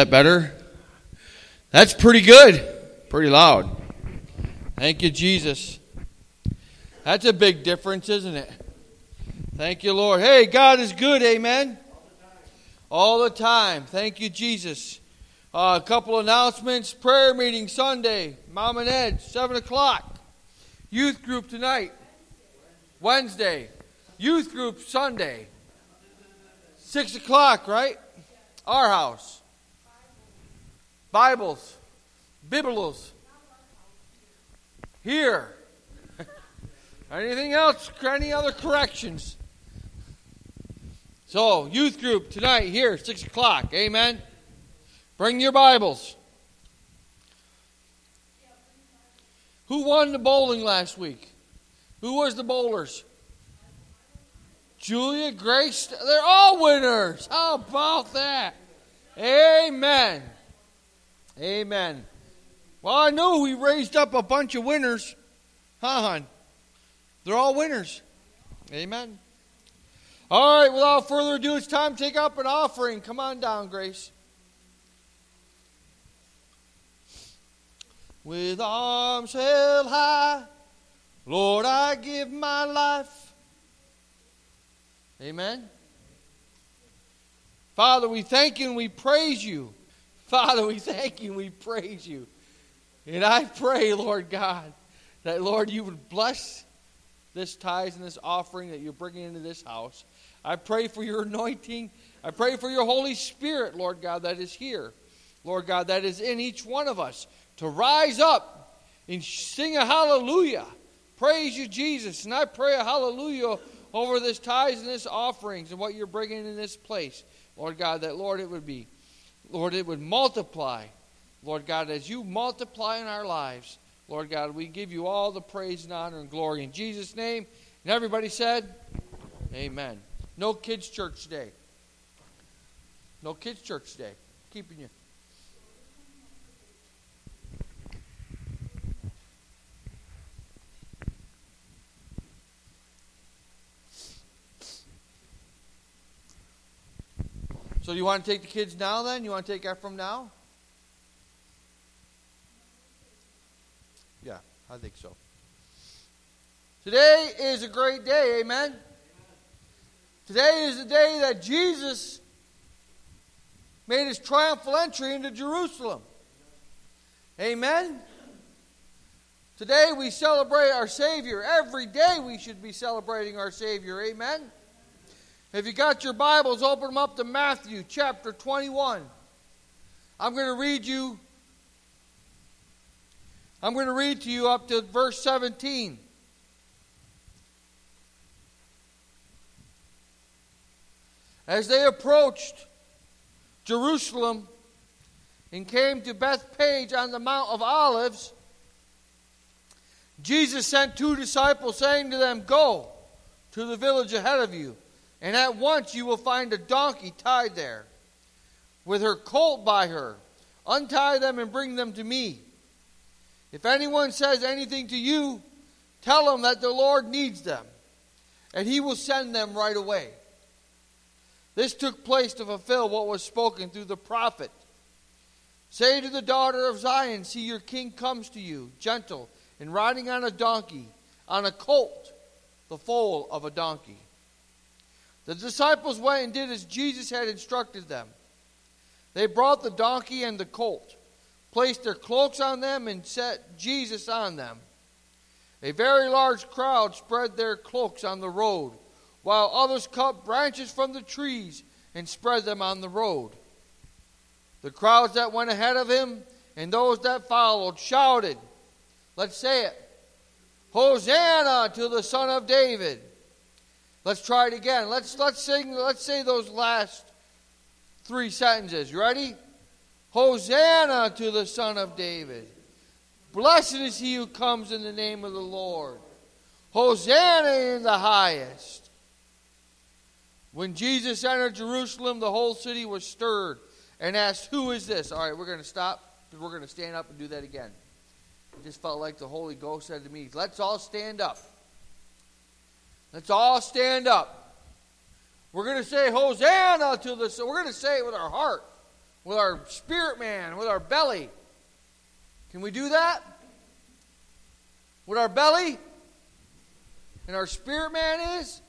That better? That's pretty good. Pretty loud. Thank you, Jesus. That's a big difference, isn't it? Thank you, Lord. Hey, God is good, amen? All the time. Thank you, Jesus. Uh, a couple announcements. Prayer meeting Sunday, Mom and Ed, 7 o'clock. Youth group tonight, Wednesday. Youth group Sunday, 6 o'clock, right? Our house. Bibles, Biblos. Here. Anything else? Any other corrections? So, youth group tonight here, 6 o'clock. Amen. Bring your Bibles. Who won the bowling last week? Who was the bowlers? Julia, Grace. They're all winners. How about that? Amen. Amen. Well, I know we raised up a bunch of winners. Huh, hon? They're all winners. Amen. All right, without further ado, it's time to take up an offering. Come on down, Grace. With arms held high, Lord, I give my life. Amen. Father, we thank you and we praise you Father, we thank you we praise you. And I pray, Lord God, that, Lord, you would bless this tithes and this offering that you're bringing into this house. I pray for your anointing. I pray for your Holy Spirit, Lord God, that is here. Lord God, that is in each one of us to rise up and sing a hallelujah. Praise you, Jesus. And I pray a hallelujah over this tithes and this offerings and what you're bringing in this place. Lord God, that, Lord, it would be Lord, it would multiply. Lord God, as you multiply in our lives, Lord God, we give you all the praise and honor and glory in Jesus' name. And everybody said, Amen. No kids' church today. No kids' church today. Keeping you. So, you want to take the kids now then? You want to take Ephraim now? Yeah, I think so. Today is a great day, amen? Today is the day that Jesus made his triumphal entry into Jerusalem. Amen? Today we celebrate our Savior. Every day we should be celebrating our Savior. Amen? If you got your Bibles, open them up to Matthew chapter 21. I'm going to read you I'm going to read to you up to verse 17. As they approached Jerusalem and came to Bethphage on the Mount of Olives, Jesus sent two disciples, saying to them, Go to the village ahead of you and at once you will find a donkey tied there, with her colt by her. Untie them and bring them to me. If anyone says anything to you, tell him that the Lord needs them, and he will send them right away. This took place to fulfill what was spoken through the prophet. Say to the daughter of Zion, See, your king comes to you, gentle and riding on a donkey, on a colt, the foal of a donkey. The disciples went and did as Jesus had instructed them. They brought the donkey and the colt, placed their cloaks on them, and set Jesus on them. A very large crowd spread their cloaks on the road, while others cut branches from the trees and spread them on the road. The crowds that went ahead of him and those that followed shouted, Let's say it, Hosanna to the Son of David. Let's try it again. Let's let's sing let's say those last three sentences. You ready? Hosanna to the Son of David. Blessed is he who comes in the name of the Lord. Hosanna in the highest. When Jesus entered Jerusalem, the whole city was stirred and asked, Who is this? All right, we're going to stop. We're going to stand up and do that again. It just felt like the Holy Ghost said to me, Let's all stand up. Let's all stand up. We're going to say Hosanna to the. We're going to say it with our heart. with our spirit man, with our belly. Can we do that? With our belly? And our spirit man is?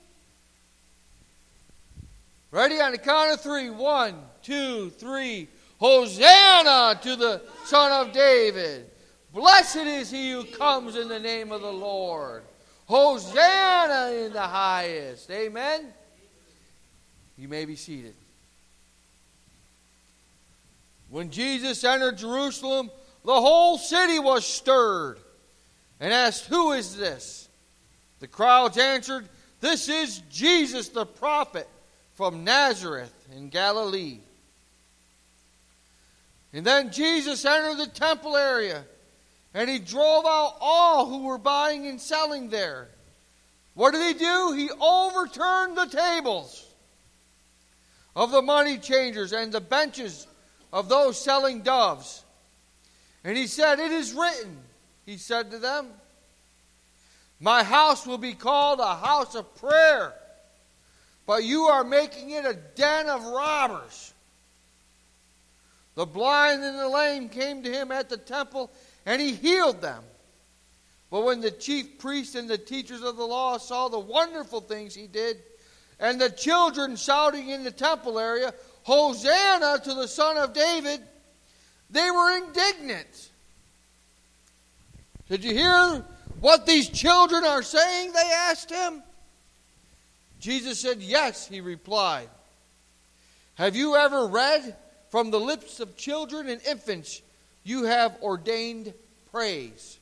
Ready on the count of three. One, two, three. Hosanna to the Son of David. Blessed is he who comes in the name of the Lord. Hosanna in the highest. Amen. You may be seated. When Jesus entered Jerusalem, the whole city was stirred and asked, Who is this? The crowds answered, This is Jesus the prophet from Nazareth in Galilee. And then Jesus entered the temple area and he drove out all who were buying and selling there. What did he do? He overturned the tables of the money changers and the benches of those selling doves. And he said, It is written, he said to them, My house will be called a house of prayer, but you are making it a den of robbers. The blind and the lame came to him at the temple, and he healed them. But when the chief priests and the teachers of the law saw the wonderful things he did, and the children shouting in the temple area, Hosanna to the Son of David, they were indignant. Did you hear what these children are saying? They asked him. Jesus said, Yes, he replied. Have you ever read from the lips of children and infants, you have ordained praise?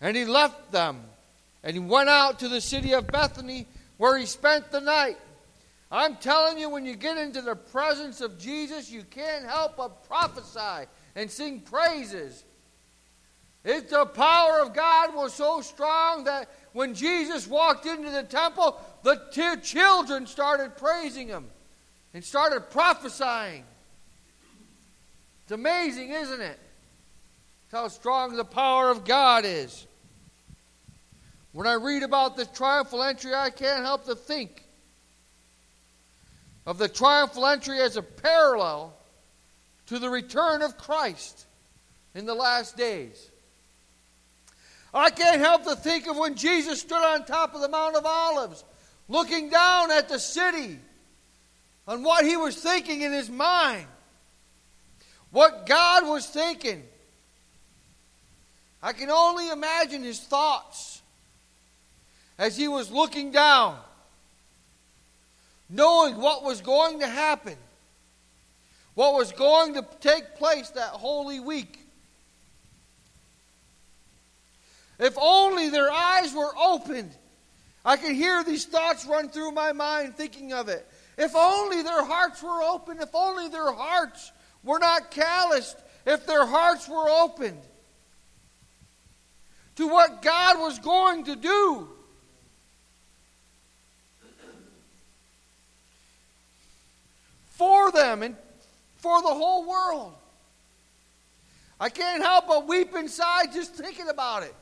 And he left them and he went out to the city of Bethany where he spent the night. I'm telling you, when you get into the presence of Jesus, you can't help but prophesy and sing praises. It's the power of God was so strong that when Jesus walked into the temple, the children started praising him and started prophesying. It's amazing, isn't it? how strong the power of God is. When I read about the triumphal entry, I can't help to think of the triumphal entry as a parallel to the return of Christ in the last days. I can't help to think of when Jesus stood on top of the Mount of Olives, looking down at the city, on what he was thinking in his mind, what God was thinking. I can only imagine his thoughts as he was looking down, knowing what was going to happen, what was going to take place that holy week. If only their eyes were opened. I could hear these thoughts run through my mind thinking of it. If only their hearts were open, if only their hearts were not calloused, if their hearts were opened to what God was going to do. for them and for the whole world. I can't help but weep inside just thinking about it.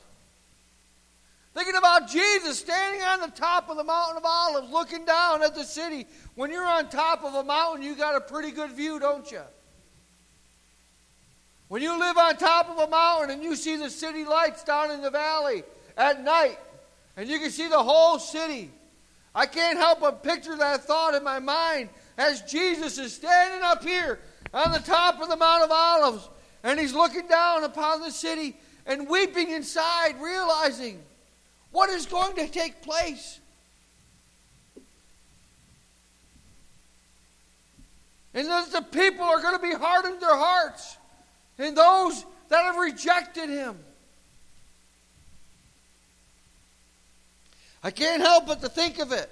Thinking about Jesus standing on the top of the Mountain of Olives, looking down at the city. When you're on top of a mountain, you got a pretty good view, don't you? When you live on top of a mountain and you see the city lights down in the valley at night, and you can see the whole city, I can't help but picture that thought in my mind as Jesus is standing up here on the top of the Mount of Olives and he's looking down upon the city and weeping inside, realizing what is going to take place. And that the people are going to be hardened their hearts, and those that have rejected him. I can't help but to think of it.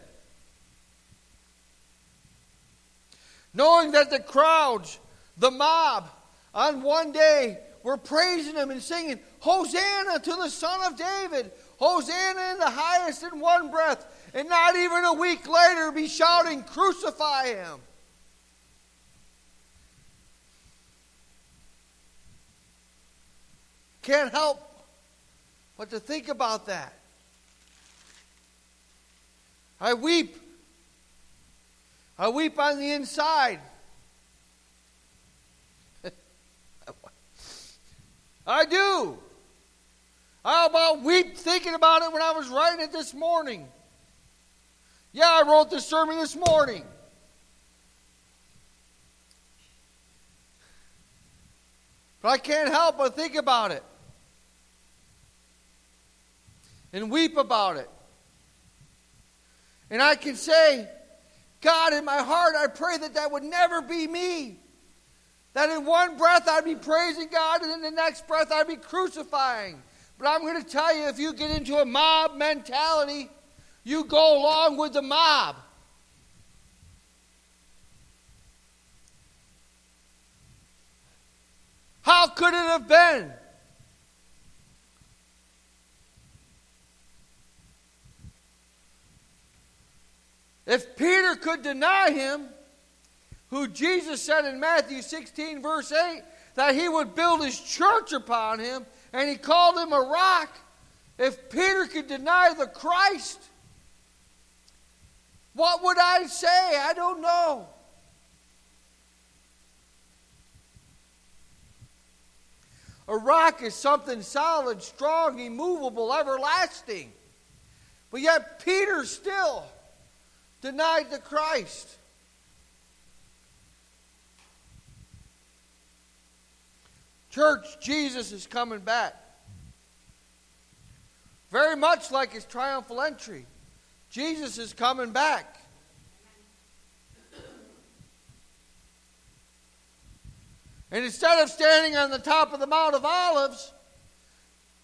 knowing that the crowds, the mob, on one day were praising him and singing, Hosanna to the Son of David, Hosanna in the highest in one breath, and not even a week later be shouting, Crucify him. Can't help but to think about that. I weep. I weep on the inside. I do. I about weep thinking about it when I was writing it this morning. Yeah, I wrote this sermon this morning. But I can't help but think about it and weep about it. And I can say, God, in my heart, I pray that that would never be me. That in one breath I'd be praising God, and in the next breath I'd be crucifying. But I'm going to tell you if you get into a mob mentality, you go along with the mob. How could it have been? If Peter could deny him, who Jesus said in Matthew 16, verse 8, that he would build his church upon him, and he called him a rock. If Peter could deny the Christ, what would I say? I don't know. A rock is something solid, strong, immovable, everlasting. But yet, Peter still denied the Christ. Church, Jesus is coming back. Very much like his triumphal entry. Jesus is coming back. And instead of standing on the top of the Mount of Olives,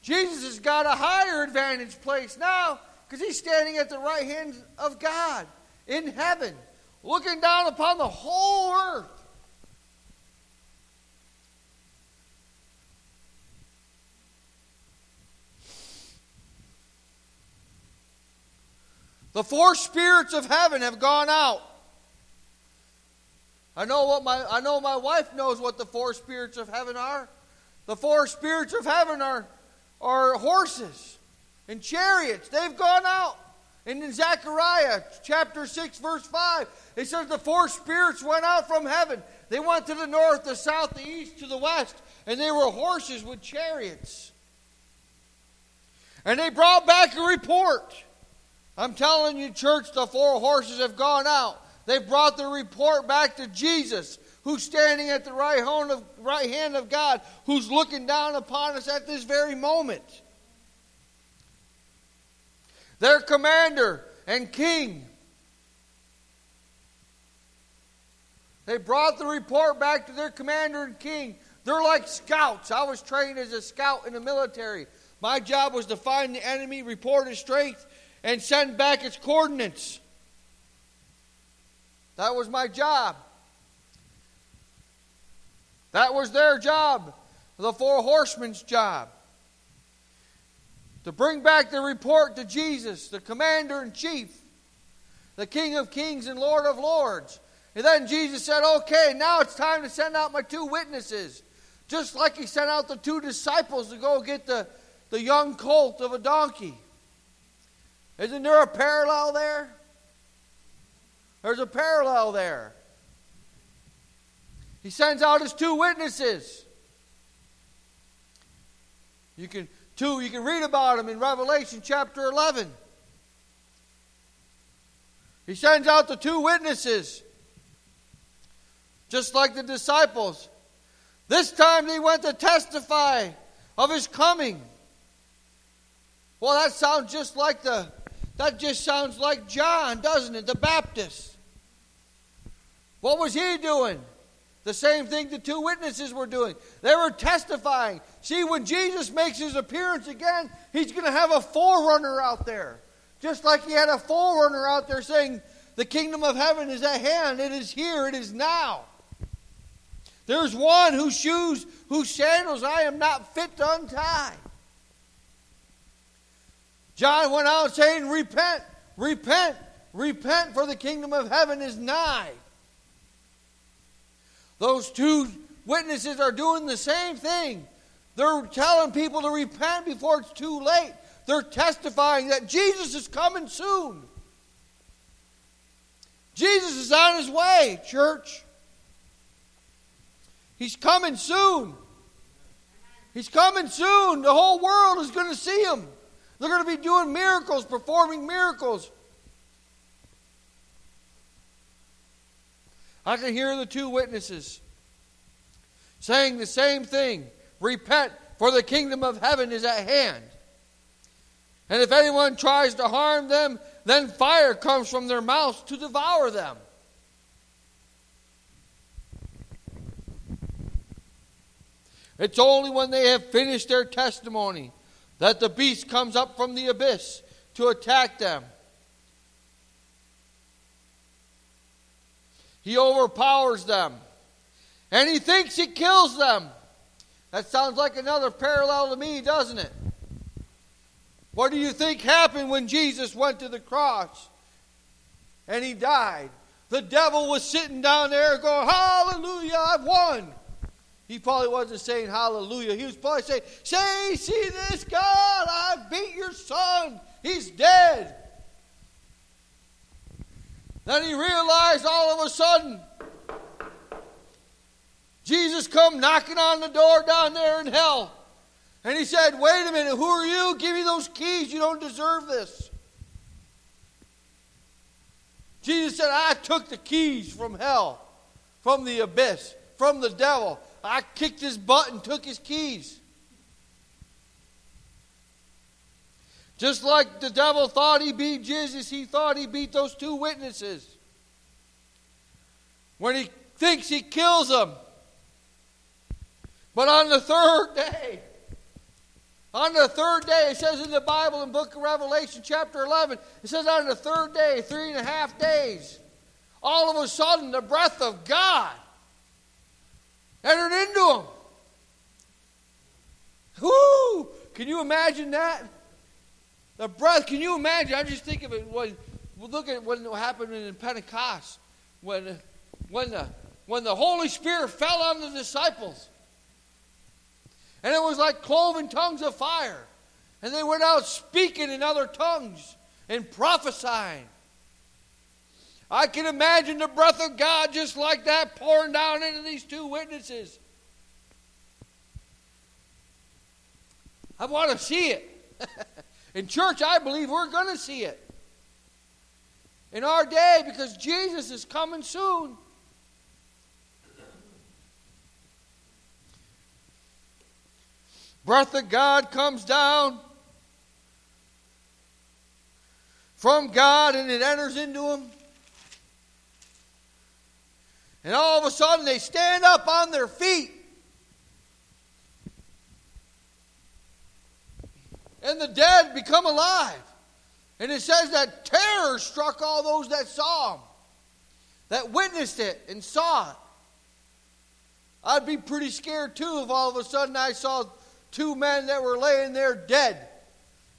Jesus has got a higher advantage place now because he's standing at the right hand of God in heaven, looking down upon the whole earth. The four spirits of heaven have gone out. I know what my I know my wife knows what the four spirits of heaven are. The four spirits of heaven are are horses and chariots. They've gone out. And in Zechariah chapter 6, verse 5, it says the four spirits went out from heaven. They went to the north, the south, the east, to the west, and they were horses with chariots. And they brought back a report. I'm telling you, church, the four horses have gone out. They brought the report back to Jesus, who's standing at the right hand of, right hand of God, who's looking down upon us at this very moment their commander and king. They brought the report back to their commander and king. They're like scouts. I was trained as a scout in the military. My job was to find the enemy, report his strength, and send back its coordinates. That was my job. That was their job, the four horsemen's job to bring back the report to Jesus, the commander in chief, the King of kings and Lord of lords. And then Jesus said, Okay, now it's time to send out my two witnesses. Just like he sent out the two disciples to go get the, the young colt of a donkey. Isn't there a parallel there? There's a parallel there. He sends out his two witnesses. You can Two, you can read about them in Revelation chapter 11. He sends out the two witnesses, just like the disciples. This time they went to testify of his coming. Well, that sounds just like the that just sounds like John, doesn't it? The Baptist. What was he doing? The same thing the two witnesses were doing. They were testifying. See, when Jesus makes his appearance again, he's going to have a forerunner out there. Just like he had a forerunner out there saying, The kingdom of heaven is at hand. It is here. It is now. There's one whose shoes, whose sandals I am not fit to untie. John went out saying, Repent, repent, repent, for the kingdom of heaven is nigh. Those two witnesses are doing the same thing. They're telling people to repent before it's too late. They're testifying that Jesus is coming soon. Jesus is on his way, church. He's coming soon. He's coming soon. The whole world is going to see him. They're going to be doing miracles, performing miracles. I can hear the two witnesses saying the same thing Repent, for the kingdom of heaven is at hand. And if anyone tries to harm them, then fire comes from their mouths to devour them. It's only when they have finished their testimony that the beast comes up from the abyss to attack them. He overpowers them. And he thinks he kills them. That sounds like another parallel to me, doesn't it? What do you think happened when Jesus went to the cross and he died? The devil was sitting down there going, Hallelujah, I've won. He probably wasn't saying hallelujah. He was probably saying, Say, see this, God, I beat your son. He's dead. Then he realized all of a sudden, Jesus come knocking on the door down there in hell. And he said, Wait a minute, who are you? Give me those keys. You don't deserve this. Jesus said, I took the keys from hell, from the abyss, from the devil. I kicked his butt and took his keys. Just like the devil thought he beat Jesus, he thought he beat those two witnesses. When he thinks he kills them. But on the third day, on the third day, it says in the Bible in book of Revelation, chapter 11, it says on the third day, three and a half days, all of a sudden the breath of God entered into him. Whoo! Can you imagine that? The breath, can you imagine? I'm just think of it when look at what happened in Pentecost when when the when the Holy Spirit fell on the disciples. And it was like cloven tongues of fire. And they went out speaking in other tongues and prophesying. I can imagine the breath of God just like that pouring down into these two witnesses. I want to see it. In church, I believe we're going to see it. In our day, because Jesus is coming soon. Breath of God comes down from God and it enters into them. And all of a sudden they stand up on their feet. And the dead become alive. And it says that terror struck all those that saw him, that witnessed it and saw it. I'd be pretty scared too if all of a sudden I saw two men that were laying there dead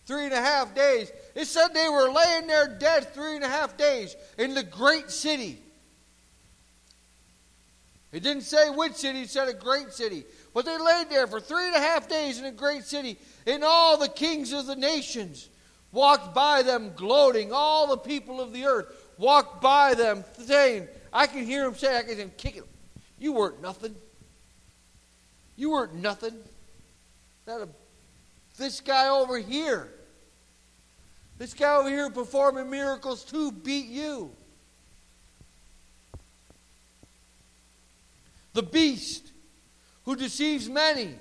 three and a half days. It said they were laying there dead three and a half days in the great city. It didn't say which city, it said a great city. But they laid there for three and a half days in a great city, and all the kings of the nations walked by them gloating. All the people of the earth walked by them saying, I can hear them say, I can hear them kicking. You weren't nothing. You weren't nothing. That a, this guy over here, this guy over here performing miracles too beat you. the beast who deceives many.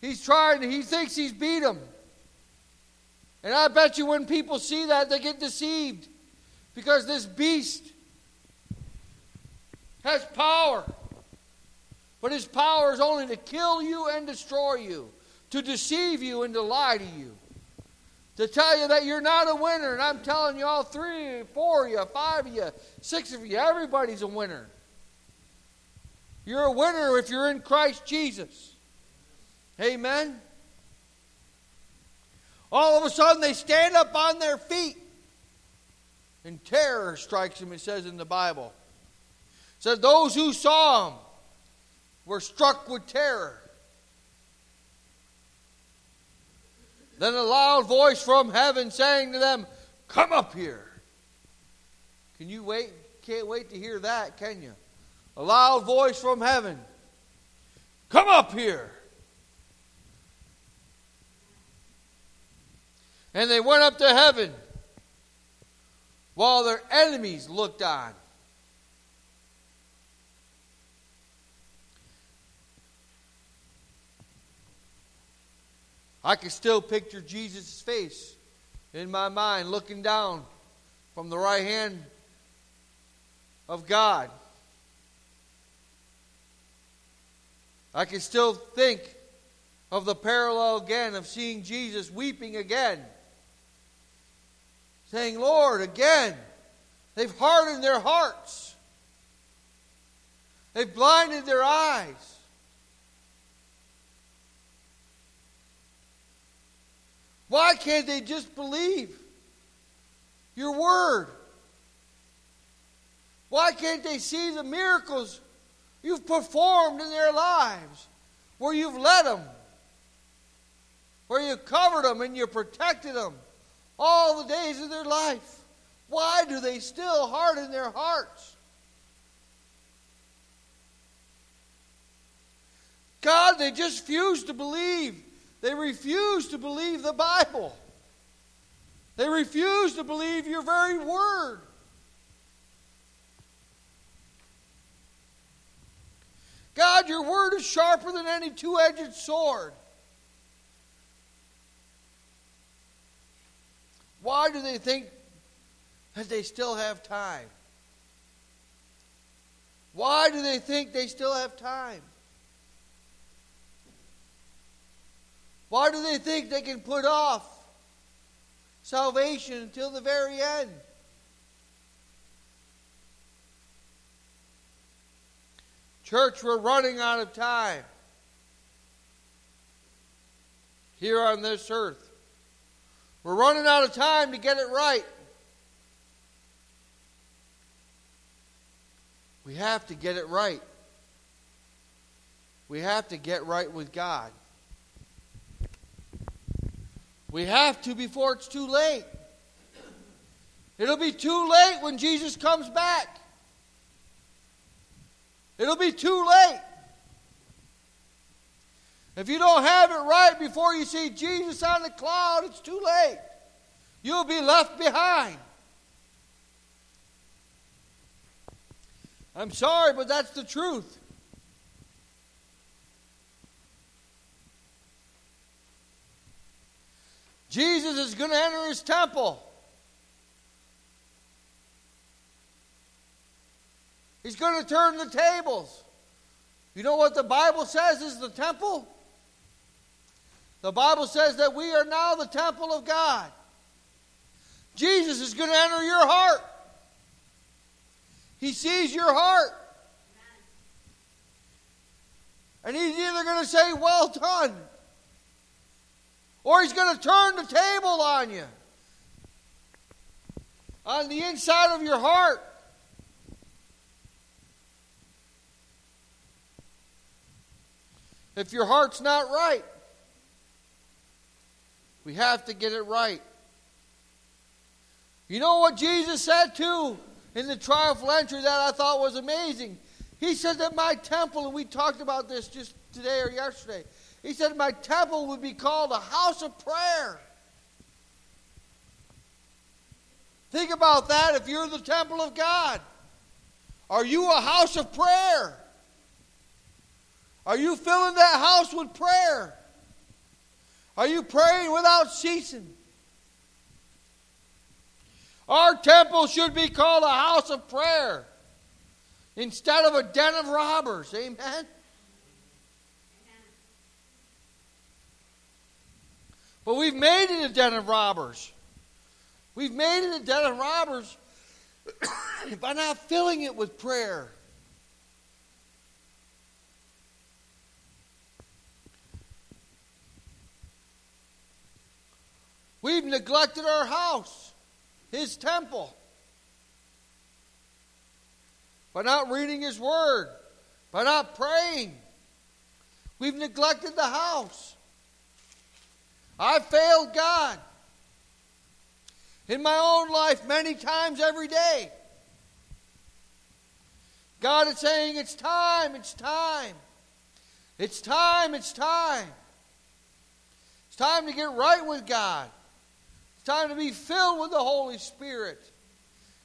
He's trying, he thinks he's beat them. And I bet you when people see that, they get deceived. Because this beast has power. But his power is only to kill you and destroy you, to deceive you and to lie to you, to tell you that you're not a winner. And I'm telling you, all three, four of you, five of you, six of you, everybody's a winner. You're a winner if you're in Christ Jesus. Amen. All of a sudden, they stand up on their feet, and terror strikes them, it says in the Bible. It says, Those who saw him were struck with terror. Then a loud voice from heaven saying to them, Come up here. Can you wait? Can't wait to hear that, can you? A loud voice from heaven Come up here. And they went up to heaven while their enemies looked on. I can still picture Jesus' face in my mind looking down from the right hand of God. I can still think of the parallel again of seeing Jesus weeping again, saying, Lord, again, they've hardened their hearts, they've blinded their eyes. Why can't they just believe your word? Why can't they see the miracles you've performed in their lives? Where you've led them, where you covered them and you protected them all the days of their life. Why do they still harden their hearts? God, they just refuse to believe they refuse to believe the Bible. They refuse to believe your very word. God, your word is sharper than any two edged sword. Why do they think that they still have time? Why do they think they still have time? Why do they think they can put off salvation until the very end? Church, we're running out of time here on this earth. We're running out of time to get it right. We have to get it right. We have to get right with God. We have to before it's too late. It'll be too late when Jesus comes back. It'll be too late. If you don't have it right before you see Jesus on the cloud, it's too late. You'll be left behind. I'm sorry, but that's the truth. Jesus is going to enter his temple. He's going to turn the tables. You know what the Bible says is the temple? The Bible says that we are now the temple of God. Jesus is going to enter your heart. He sees your heart. And he's either going to say, Well done, or he's going to turn the table on you. On the inside of your heart. If your heart's not right, we have to get it right. You know what Jesus said too in the triumphal entry that I thought was amazing? He said that my temple, and we talked about this just today or yesterday, he said, My temple would be called a house of prayer. Think about that if you're the temple of God. Are you a house of prayer? Are you filling that house with prayer? Are you praying without ceasing? Our temple should be called a house of prayer instead of a den of robbers. Amen? But we've made it a den of robbers. We've made it a den of robbers by not filling it with prayer. We've neglected our house, His temple, by not reading His Word, by not praying. We've neglected the house. I failed God in my own life many times every day. God is saying, It's time, it's time. It's time, it's time. It's time to get right with God. Time to be filled with the Holy Spirit.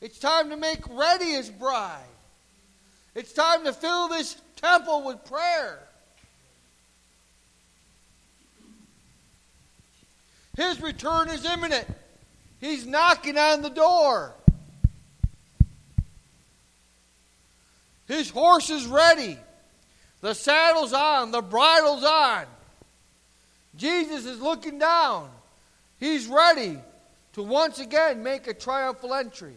It's time to make ready His bride. It's time to fill this temple with prayer. His return is imminent. He's knocking on the door. His horse is ready. The saddle's on. The bridle's on. Jesus is looking down. He's ready to once again make a triumphal entry.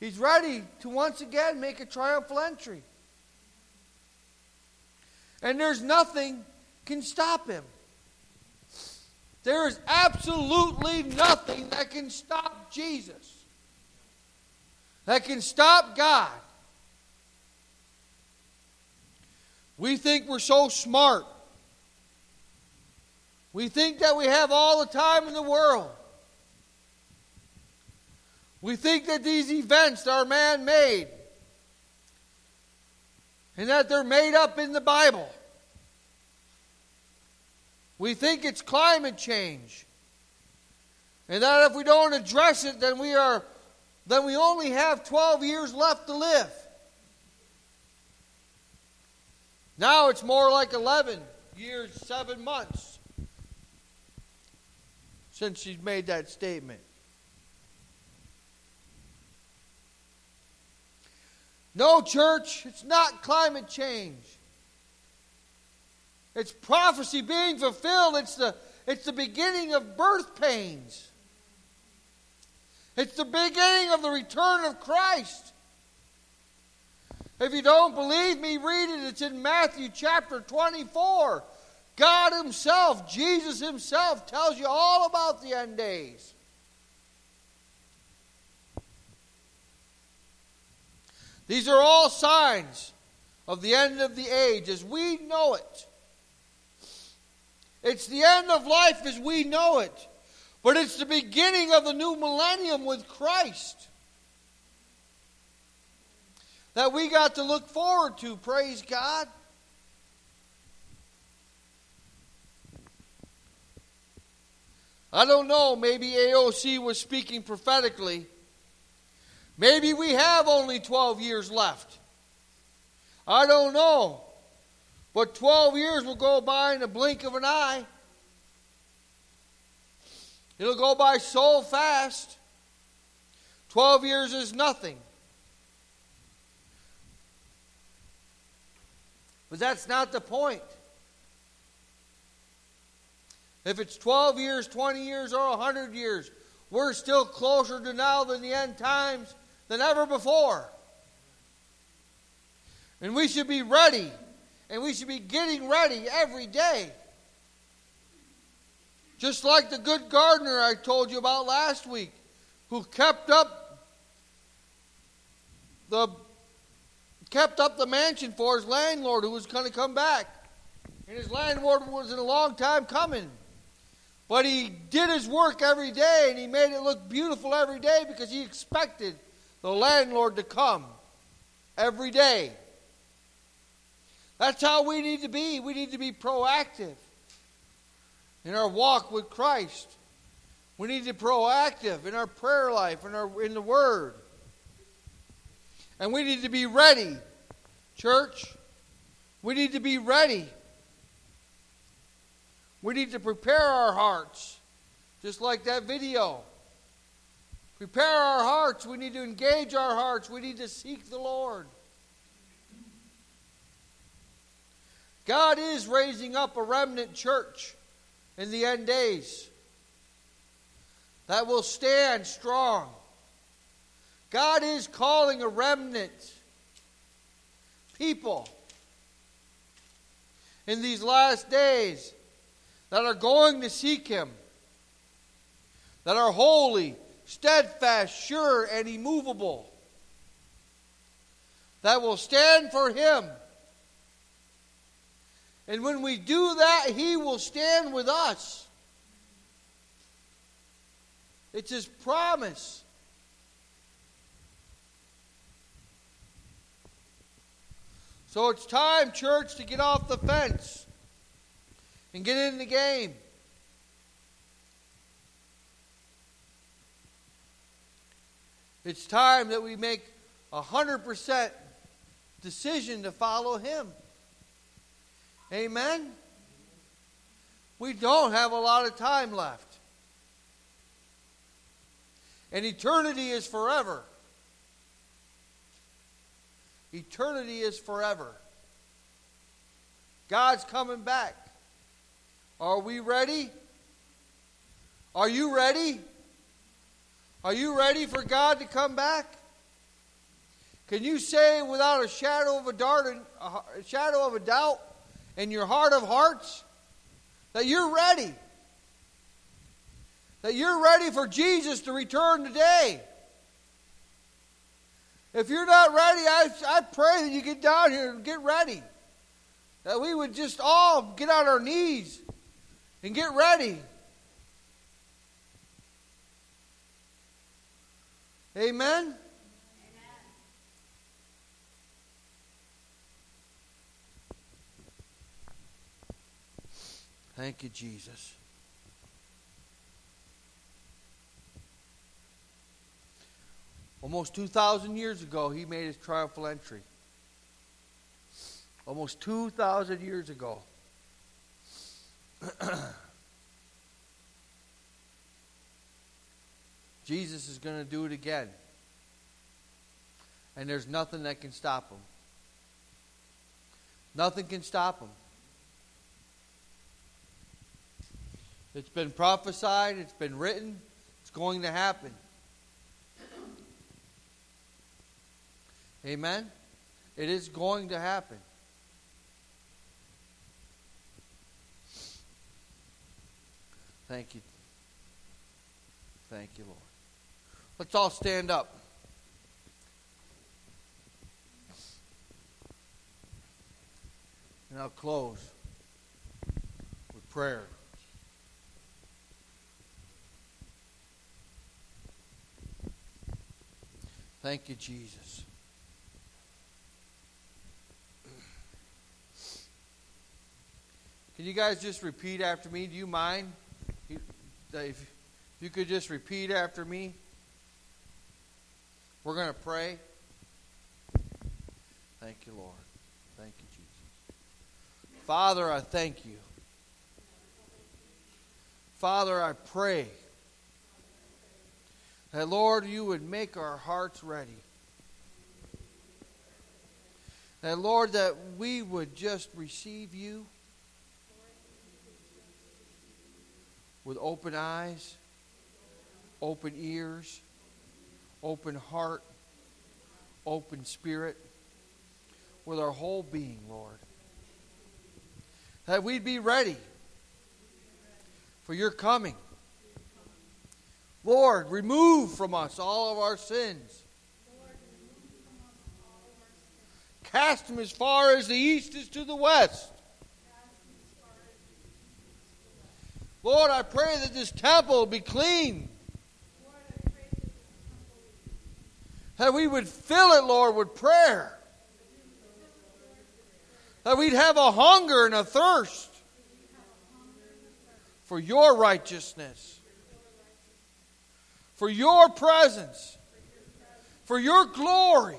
He's ready to once again make a triumphal entry. And there's nothing can stop him. There is absolutely nothing that can stop Jesus, that can stop God. We think we're so smart. We think that we have all the time in the world. We think that these events are man made and that they're made up in the Bible. We think it's climate change. And that if we don't address it, then we are then we only have 12 years left to live. Now it's more like 11 years, 7 months since she's made that statement. No, church, it's not climate change. It's prophecy being fulfilled. It's the, it's the beginning of birth pains. It's the beginning of the return of Christ. If you don't believe me, read it. It's in Matthew chapter 24. God Himself, Jesus Himself, tells you all about the end days. These are all signs of the end of the age as we know it. It's the end of life as we know it. But it's the beginning of the new millennium with Christ that we got to look forward to. Praise God. I don't know, maybe AOC was speaking prophetically. Maybe we have only 12 years left. I don't know. But 12 years will go by in the blink of an eye. It'll go by so fast. 12 years is nothing. But that's not the point. If it's 12 years, 20 years, or 100 years, we're still closer to now than the end times than ever before. And we should be ready and we should be getting ready every day. Just like the good gardener I told you about last week, who kept up the kept up the mansion for his landlord who was going to come back. And his landlord was in a long time coming. But he did his work every day and he made it look beautiful every day because he expected the landlord to come every day. That's how we need to be. We need to be proactive in our walk with Christ. We need to be proactive in our prayer life, in, our, in the Word. And we need to be ready, church. We need to be ready. We need to prepare our hearts, just like that video. Prepare our hearts. We need to engage our hearts. We need to seek the Lord. God is raising up a remnant church in the end days that will stand strong. God is calling a remnant people in these last days that are going to seek Him, that are holy, steadfast, sure, and immovable, that will stand for Him and when we do that, He will stand with us. It's His promise. So it's time, church, to get off the fence and get in the game. It's time that we make a 100% decision to follow Him. Amen? We don't have a lot of time left. And eternity is forever. Eternity is forever. God's coming back. Are we ready? Are you ready? Are you ready for God to come back? Can you say without a shadow of a dart, a shadow of a doubt, in your heart of hearts, that you're ready? That you're ready for Jesus to return today? If you're not ready, I, I pray that you get down here and get ready. That we would just all get on our knees and get ready. Amen? Thank you, Jesus. Almost 2,000 years ago, he made his triumphal entry. Almost 2,000 years ago. Jesus is going to do it again. And there's nothing that can stop him. Nothing can stop him. It's been prophesied, it's been written, it's going to happen. Amen? It is going to happen. Thank you. Thank you, Lord. Let's all stand up. And I'll close with prayer. Thank you, Jesus. Can you guys just repeat after me? Do you mind? If you could just repeat after me. We're going to pray. Thank you, Lord. Thank you, Jesus. Father, I thank you. Father, I pray that, Lord, you would make our hearts ready. That, Lord, that we would just receive you with open eyes, open ears, open heart, open spirit, with our whole being, Lord. That we'd be ready for your coming. Lord, remove from us all of our sins. Cast them as far as the east is to the west. Lord, I pray that this temple be clean. That we would fill it, Lord, with prayer. That we'd have a hunger and a thirst for your righteousness, for your presence, for your glory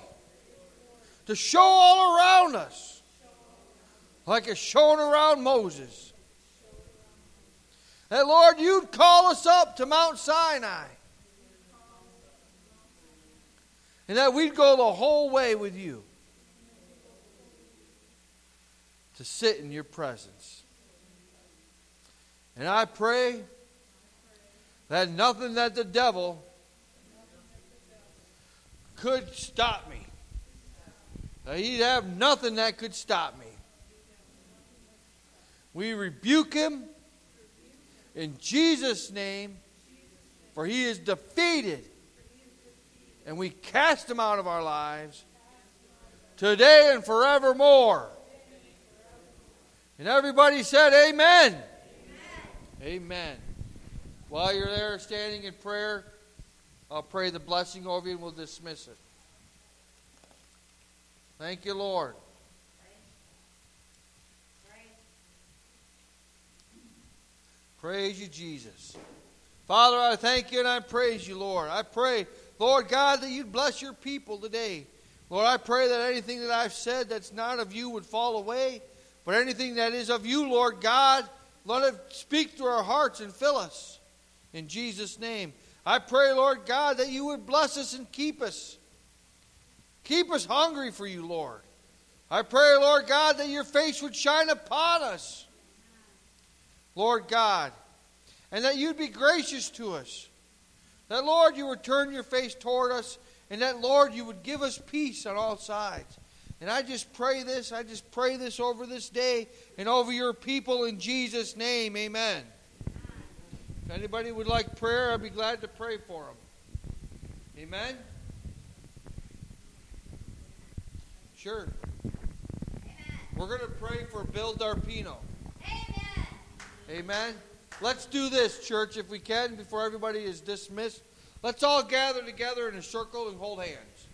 to show all around us like it's shown around Moses. That, Lord, you'd call us up to Mount Sinai. And that we'd go the whole way with you to sit in your presence. And I pray that nothing that the devil could stop me. That he'd have nothing that could stop me. We rebuke him in Jesus' name, for he is defeated. And we cast him out of our lives today and forevermore. And everybody said, Amen. Amen. Amen. While you're there standing in prayer, I'll pray the blessing over you and we'll dismiss it. Thank you, Lord. Praise you, Jesus. Father, I thank you and I praise you, Lord. I pray, Lord God, that you'd bless your people today. Lord, I pray that anything that I've said that's not of you would fall away, but anything that is of you, Lord God, let it speak to our hearts and fill us. In Jesus' name. I pray, Lord God, that you would bless us and keep us. Keep us hungry for you, Lord. I pray, Lord God, that your face would shine upon us. Lord God, and that you'd be gracious to us. That, Lord, you would turn your face toward us, and that, Lord, you would give us peace on all sides. And I just pray this, I just pray this over this day and over your people in Jesus' name. Amen. If anybody would like prayer, I'd be glad to pray for them. Amen. Sure. We're going to pray for Bill Darpino. Amen. Let's do this, church, if we can, before everybody is dismissed. Let's all gather together in a circle and hold hands.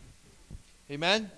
Amen.